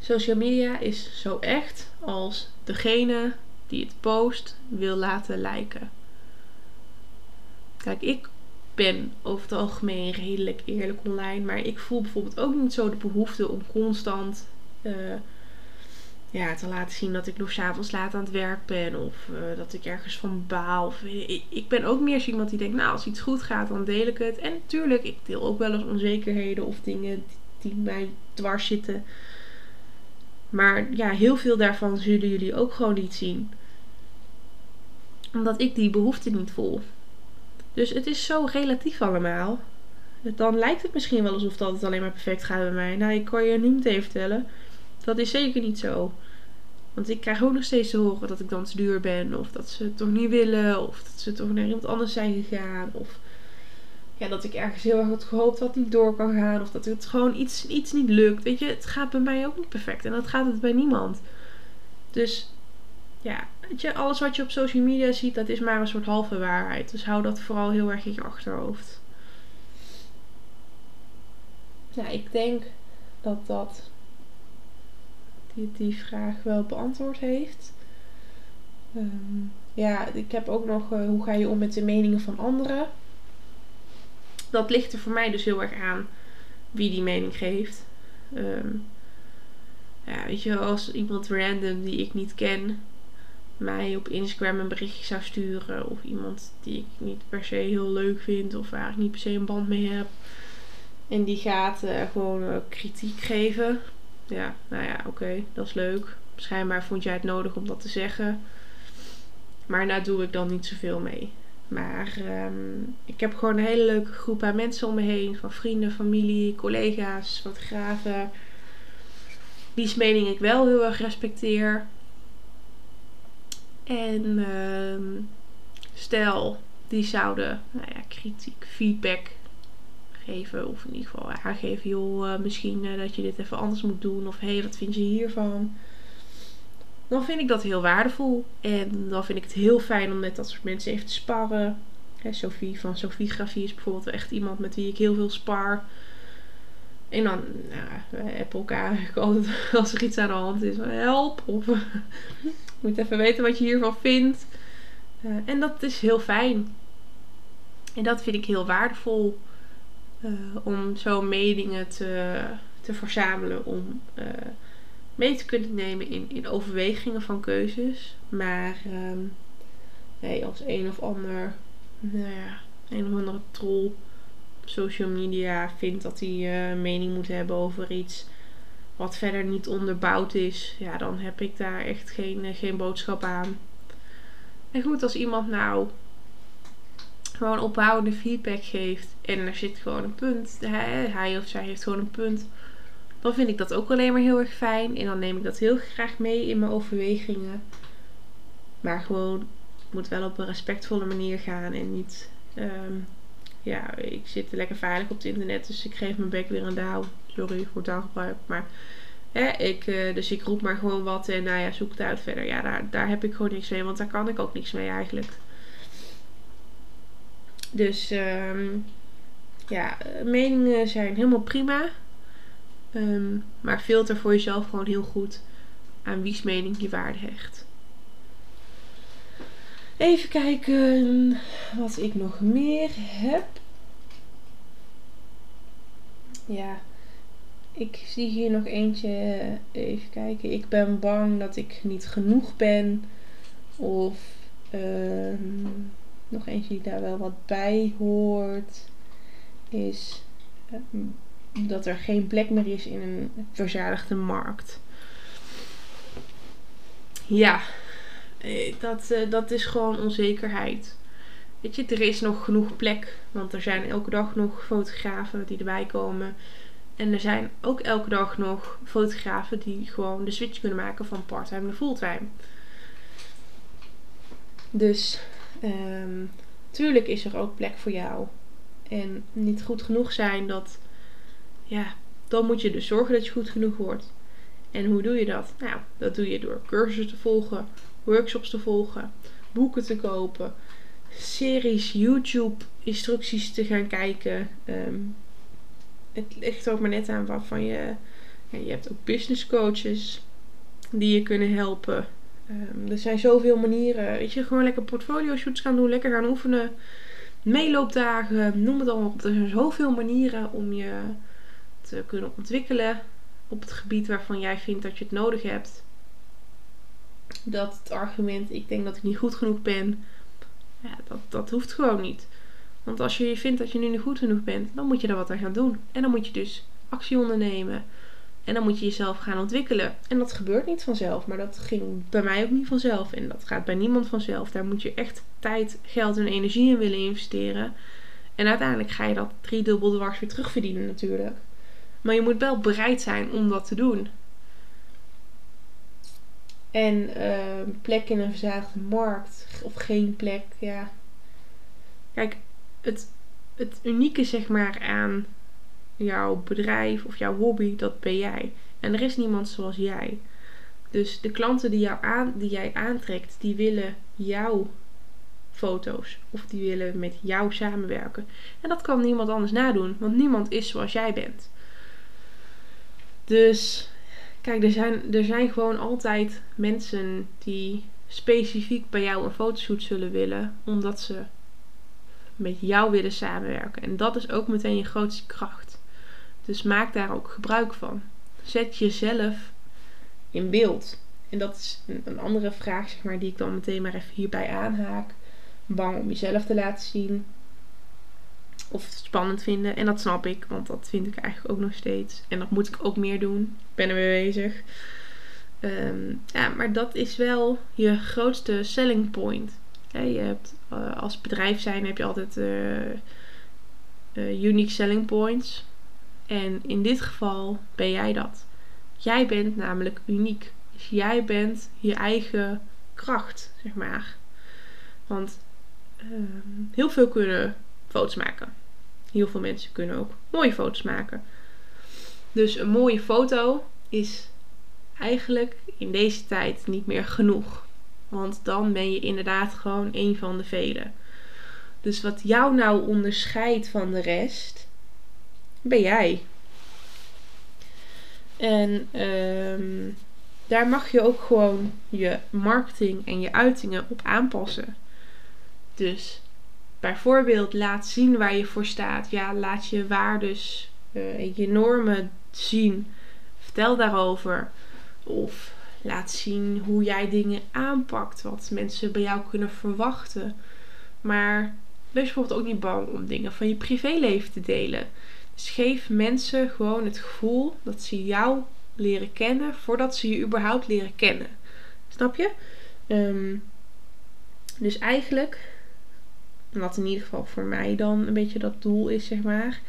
social media is zo echt als degene die het post wil laten lijken. Kijk, ik ben over het algemeen redelijk eerlijk online. Maar ik voel bijvoorbeeld ook niet zo de behoefte om constant uh, ja, te laten zien dat ik nog s'avonds laat aan het werk ben. Of uh, dat ik ergens van baal. Ik, ben ook meer zo iemand die denkt, nou als iets goed gaat, dan deel ik het. En natuurlijk, ik deel ook wel eens onzekerheden of dingen die, die mij dwars zitten. Maar ja, heel veel daarvan zullen jullie ook gewoon niet zien. Omdat ik die behoefte niet voel. Dus het is zo relatief allemaal. Dan lijkt het misschien wel alsof dat het alleen maar perfect gaat bij mij. Nou, ik kan je nu meteen vertellen. Dat is zeker niet zo. Want ik krijg ook nog steeds te horen dat ik dan te duur ben. Of dat ze het toch niet willen. Of dat ze toch naar iemand anders zijn gegaan. Of ja, dat ik ergens heel erg had gehoopt het niet door kan gaan. Of dat het gewoon iets, iets niet lukt. Weet je, het gaat bij mij ook niet perfect. En dat gaat het bij niemand. Dus ja, weet je, alles wat je op social media ziet, dat is maar een soort halve waarheid. Dus hou dat vooral heel erg in je achterhoofd. Ja, ik denk dat dat die, die vraag wel beantwoord heeft. Ehm, ja, ik heb ook nog uh, hoe ga je om met de meningen van anderen. Dat ligt er voor mij dus heel erg aan wie die mening geeft. Ehm, ja, weet je, als iemand random die ik niet ken mij op Instagram een berichtje zou sturen. Of iemand die ik niet per se heel leuk vind. Of waar ik niet per se een band mee heb. En die gaat uh, gewoon uh, kritiek geven. Ja, nou ja, oké, dat is leuk. Schijnbaar vond jij het nodig om dat te zeggen. Maar daar doe ik dan niet zoveel mee. Maar um, ik heb gewoon een hele leuke groep aan mensen om me heen. Van vrienden, familie, collega's, fotografen. Wie's mening ik wel heel erg respecteer. En uh, stel, die zouden nou ja, kritiek, feedback geven. Of in ieder geval aangeven, joh, uh, misschien uh, dat je dit even anders moet doen. Of hé, hey, wat vind je hiervan? Dan vind ik dat heel waardevol. En dan vind ik het heel fijn om met dat soort mensen even te sparren. Hè, Sophie van Sophie Grafie is bijvoorbeeld echt iemand met wie ik heel veel spar. En dan nou, we elkaar altijd als er iets aan de hand is. Help! Of moet even weten wat je hiervan vindt. Uh, en dat is heel fijn. En dat vind ik heel waardevol. Uh, om zo meningen te, te verzamelen. Om uh, mee te kunnen nemen in, in overwegingen van keuzes. Maar um, nee, als een of ander, nou ja, een of andere troll op social media vindt dat hij mening moet hebben over iets wat verder niet onderbouwd is, ja, dan heb ik daar echt geen, eh, geen boodschap aan. En goed, als iemand nou gewoon opbouwende feedback geeft en er zit gewoon een punt, hij, hij of zij heeft gewoon een punt, dan vind ik dat ook alleen maar heel erg fijn. En dan neem ik dat heel graag mee in mijn overwegingen. Maar gewoon, het moet wel op een respectvolle manier gaan en niet. Um, ja, ik zit lekker veilig op het internet, dus ik geef mijn bek weer een dauw sorry voor taalgebruik. Maar hè, ik, uh, dus ik roep maar gewoon wat en nou ja, zoek het uit verder. Ja, daar, daar heb ik gewoon niks mee, want daar kan ik ook niks mee eigenlijk. Dus um, ja, meningen zijn helemaal prima. Um, maar filter voor jezelf gewoon heel goed aan wie's mening je waarde hecht. Even kijken wat ik nog meer heb. Ja, ik zie hier nog eentje. Even kijken. Ik ben bang dat ik niet genoeg ben. Of uh, nog eentje die daar wel wat bij hoort. Is uh, dat er geen plek meer is in een verzadigde markt. ja, eh, dat, eh, dat is gewoon onzekerheid. Weet je, er is nog genoeg plek. Want er zijn elke dag nog fotografen die erbij komen. En er zijn ook elke dag nog fotografen die gewoon de switch kunnen maken van parttime naar fulltime. Dus um, tuurlijk is er ook plek voor jou. En niet goed genoeg zijn, dat, ja, dan moet je dus zorgen dat je goed genoeg wordt. En hoe doe je dat? Nou, dat doe je door cursussen te volgen, workshops te volgen, boeken te kopen, series, YouTube instructies te gaan kijken. Ehm, het ligt ook maar net aan waarvan je. Ja, je hebt ook business coaches die je kunnen helpen. Ehm, er zijn zoveel manieren. Weet je, gewoon lekker portfolio shoots gaan doen, lekker gaan oefenen. Meeloopdagen, noem het allemaal op. Er zijn zoveel manieren om je te kunnen ontwikkelen op het gebied waarvan jij vindt dat je het nodig hebt. Dat het argument, ik denk dat ik niet goed genoeg ben, ja, dat, dat hoeft gewoon niet. Want als je vindt dat je nu niet goed genoeg bent, dan moet je er wat aan gaan doen. En dan moet je dus actie ondernemen. En dan moet je jezelf gaan ontwikkelen. En dat gebeurt niet vanzelf, maar dat ging bij mij ook niet vanzelf. En dat gaat bij niemand vanzelf. Daar moet je echt tijd, geld en energie in willen investeren. En uiteindelijk ga je dat driedubbel dwars weer terugverdienen natuurlijk. Maar je moet wel bereid zijn om dat te doen. En uh, plek in een verzadigde markt of geen plek, ja. Kijk, het, het unieke zeg maar aan jouw bedrijf of jouw hobby, dat ben jij. En er is niemand zoals jij. Dus de klanten die, jou aan, die jij aantrekt, die willen jouw foto's. Of die willen met jou samenwerken. En dat kan niemand anders nadoen, want niemand is zoals jij bent. Dus kijk, er zijn, er zijn gewoon altijd mensen die specifiek bij jou een fotoshoot zullen willen, omdat ze met jou willen samenwerken. En dat is ook meteen je grootste kracht. Dus maak daar ook gebruik van. Zet jezelf in beeld. En dat is een andere vraag, zeg maar, die ik dan meteen maar even hierbij aanhaak. Bang om jezelf te laten zien. Of spannend vinden. En dat snap ik, want dat vind ik eigenlijk ook nog steeds. En dat moet ik ook meer doen. Ik ben er weer bezig. Ehm, ja, maar dat is wel je grootste selling point. je hebt uh, als bedrijf zijn heb je altijd uh, unique selling points. En in dit geval ben jij dat. Jij bent namelijk uniek. Dus jij bent je eigen kracht, zeg maar. Want ehm, heel veel kunnen foto's maken. Heel veel mensen kunnen ook mooie foto's maken. Dus een mooie foto is eigenlijk in deze tijd niet meer genoeg. Want dan ben je inderdaad gewoon een van de velen. Dus wat jou nou onderscheidt van de rest, ben jij. En um, daar mag je ook gewoon je marketing en je uitingen op aanpassen. Dus bijvoorbeeld laat zien waar je voor staat. Ja, laat je waardes uh, je normen zien. Vertel daarover. Of laat zien hoe jij dingen aanpakt. Wat mensen bij jou kunnen verwachten. Maar wees bijvoorbeeld ook niet bang om dingen van je privéleven te delen. Dus geef mensen gewoon het gevoel dat ze jou leren kennen voordat ze je überhaupt leren kennen. Snap je? Ehm, dus eigenlijk, wat in ieder geval voor mij dan een beetje dat doel is, zeg maar,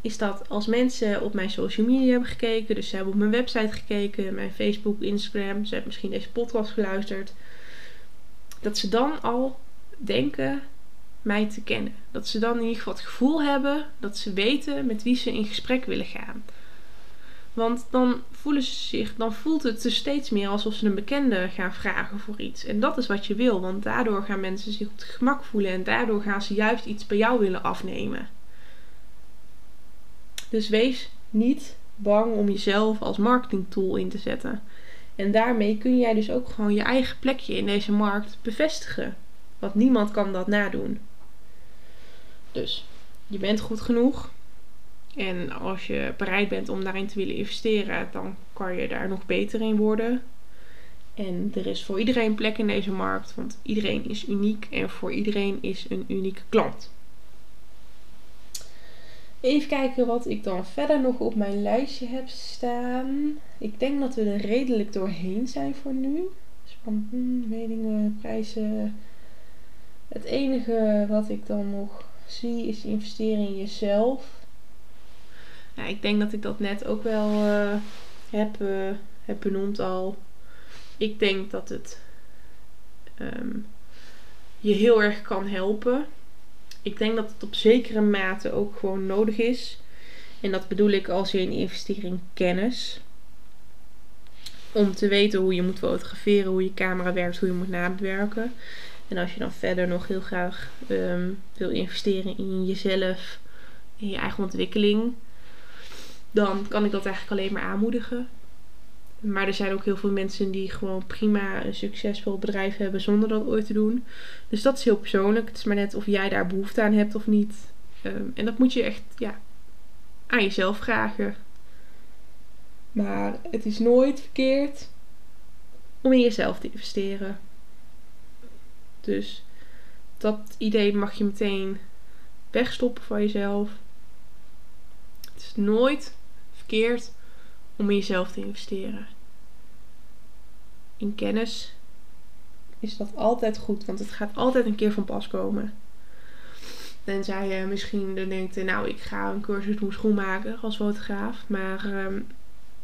is dat als mensen op mijn social media hebben gekeken, dus ze hebben op mijn website gekeken, mijn Facebook, Instagram, ze hebben misschien deze podcast geluisterd, dat ze dan al denken mij te kennen. Dat ze dan in ieder geval het gevoel hebben dat ze weten met wie ze in gesprek willen gaan. Want dan voelen ze zich, dan voelt het dus steeds meer alsof ze een bekende gaan vragen voor iets. En dat is wat je wil, want daardoor gaan mensen zich op het gemak voelen en daardoor gaan ze juist iets bij jou willen afnemen. Dus wees niet bang om jezelf als marketingtool in te zetten. En daarmee kun jij dus ook gewoon je eigen plekje in deze markt bevestigen. Want niemand kan dat nadoen. Dus je bent goed genoeg. En als je bereid bent om daarin te willen investeren, dan kan je daar nog beter in worden. En er is voor iedereen plek in deze markt, want iedereen is uniek en voor iedereen is een unieke klant. Even kijken wat ik dan verder nog op mijn lijstje heb staan. Ik denk dat we er redelijk doorheen zijn voor nu. Hmm, meningen, prijzen. Het enige wat ik dan nog zie is investeren in jezelf. Ja, ik denk dat ik dat net ook wel heb, uh, heb benoemd al. Ik denk dat het um, je heel erg kan helpen. Ik denk dat het op zekere mate ook gewoon nodig is. En dat bedoel ik als in investering kennis. Om te weten hoe je moet fotograferen, hoe je camera werkt, hoe je moet nabewerken. En als je dan verder nog heel graag um, wil investeren in jezelf, in je eigen ontwikkeling, dan kan ik dat eigenlijk alleen maar aanmoedigen. Maar er zijn ook heel veel mensen die gewoon prima een succesvol bedrijf hebben zonder dat ooit te doen. Dus dat is heel persoonlijk. Het is maar net of jij daar behoefte aan hebt of niet. Um, en dat moet je echt ja, aan jezelf vragen. Maar het is nooit verkeerd om in jezelf te investeren. Dus dat idee mag je meteen wegstoppen van jezelf. Het is nooit om in jezelf te investeren. In kennis is dat altijd goed, want het gaat altijd een keer van pas komen. Tenzij je misschien denkt, nou ik ga een cursus doen schoenmaker als fotograaf. Maar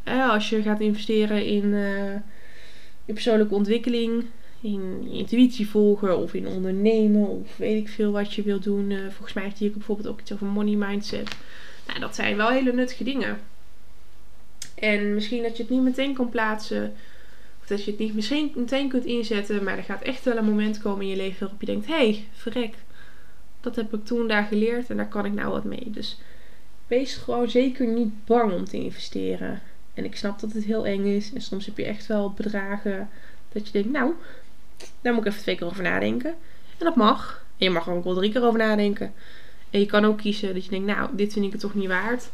eh, als je gaat investeren in, uh, in persoonlijke ontwikkeling, in intuïtie volgen of in ondernemen of weet ik veel wat je wilt doen. Uh, volgens mij heeft hier bijvoorbeeld ook iets over money mindset. Nou, dat zijn wel hele nuttige dingen. En misschien dat je het niet meteen kan plaatsen. Of dat je het niet misschien meteen kunt inzetten. Maar er gaat echt wel een moment komen in je leven waarop je denkt: hé, hey, verrek. Dat heb ik toen daar geleerd en daar kan ik nou wat mee. Dus wees gewoon zeker niet bang om te investeren. En ik snap dat het heel eng is. En soms heb je echt wel bedragen dat je denkt: nou, daar moet ik even twee keer over nadenken. En dat mag. En je mag er ook wel drie keer over nadenken. En je kan ook kiezen dat je denkt: nou, dit vind ik het toch niet waard.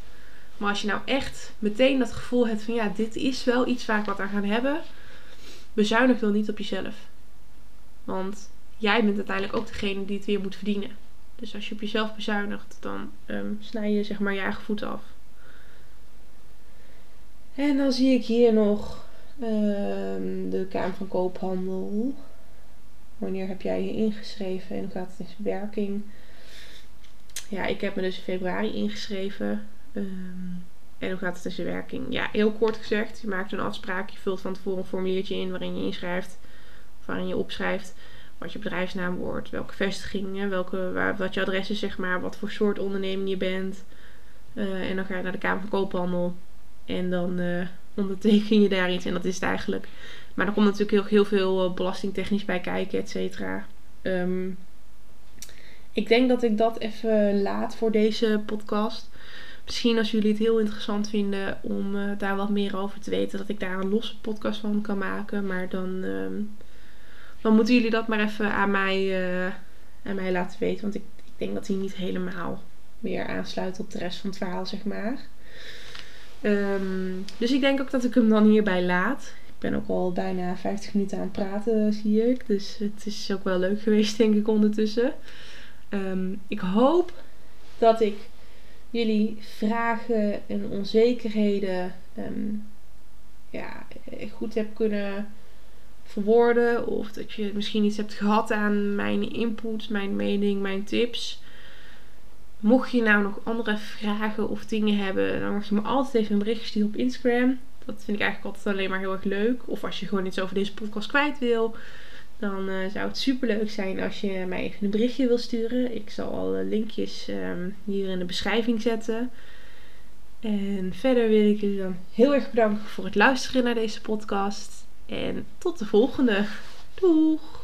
Maar als je nou echt meteen dat gevoel hebt van ja, dit is wel iets waar ik wat aan ga hebben, bezuinig dan niet op jezelf. Want jij bent uiteindelijk ook degene die het weer moet verdienen. Dus als je op jezelf bezuinigt, dan um, snij je zeg maar je eigen voet af. En dan zie ik hier nog um, de Kamer van Koophandel. Wanneer heb jij je ingeschreven en hoe gaat het in zijn werking? Ja, ik heb me dus in februari ingeschreven. Um, en hoe gaat het in werking? Ja, heel kort gezegd. Je maakt een afspraak. Je vult van tevoren een formuliertje in waarin je inschrijft. Waarin je opschrijft wat je bedrijfsnaam wordt. Welke vestiging. Welke, waar, wat je adres is, zeg maar. Wat voor soort onderneming je bent. Uh, en dan ga je naar de Kamer van Koophandel. En dan uh, onderteken je daar iets. En dat is het eigenlijk. Maar er komt natuurlijk heel, veel uh, belastingtechnisch bij kijken, et cetera. Um, ik denk dat ik dat even laat voor deze podcast. Misschien als jullie het heel interessant vinden om uh, daar wat meer over te weten, dat ik daar een losse podcast van kan maken. Maar dan, uh, dan moeten jullie dat maar even aan mij, uh, mij laten weten. Want ik, ik denk dat hij niet helemaal meer aansluit op de rest van het verhaal, zeg maar. Um, dus ik denk ook dat ik hem dan hierbij laat. Ik ben ook al bijna 50 minuten aan het praten, zie ik. Dus het is ook wel leuk geweest, denk ik, ondertussen. Um, ik hoop dat ik jullie vragen en onzekerheden um, ja, goed heb kunnen verwoorden. Of dat je misschien iets hebt gehad aan mijn input, mijn mening, mijn tips. Mocht je nou nog andere vragen of dingen hebben, dan mag je me altijd even een bericht sturen op Instagram. Dat vind ik eigenlijk altijd alleen maar heel erg leuk. Of als je gewoon iets over deze podcast kwijt wil, dan eh, zou het super leuk zijn als je mij even een berichtje wil sturen. Ik zal alle linkjes ehm, hier in de beschrijving zetten. En verder wil ik jullie dan heel erg bedanken voor het luisteren naar deze podcast. En tot de volgende. Doeg!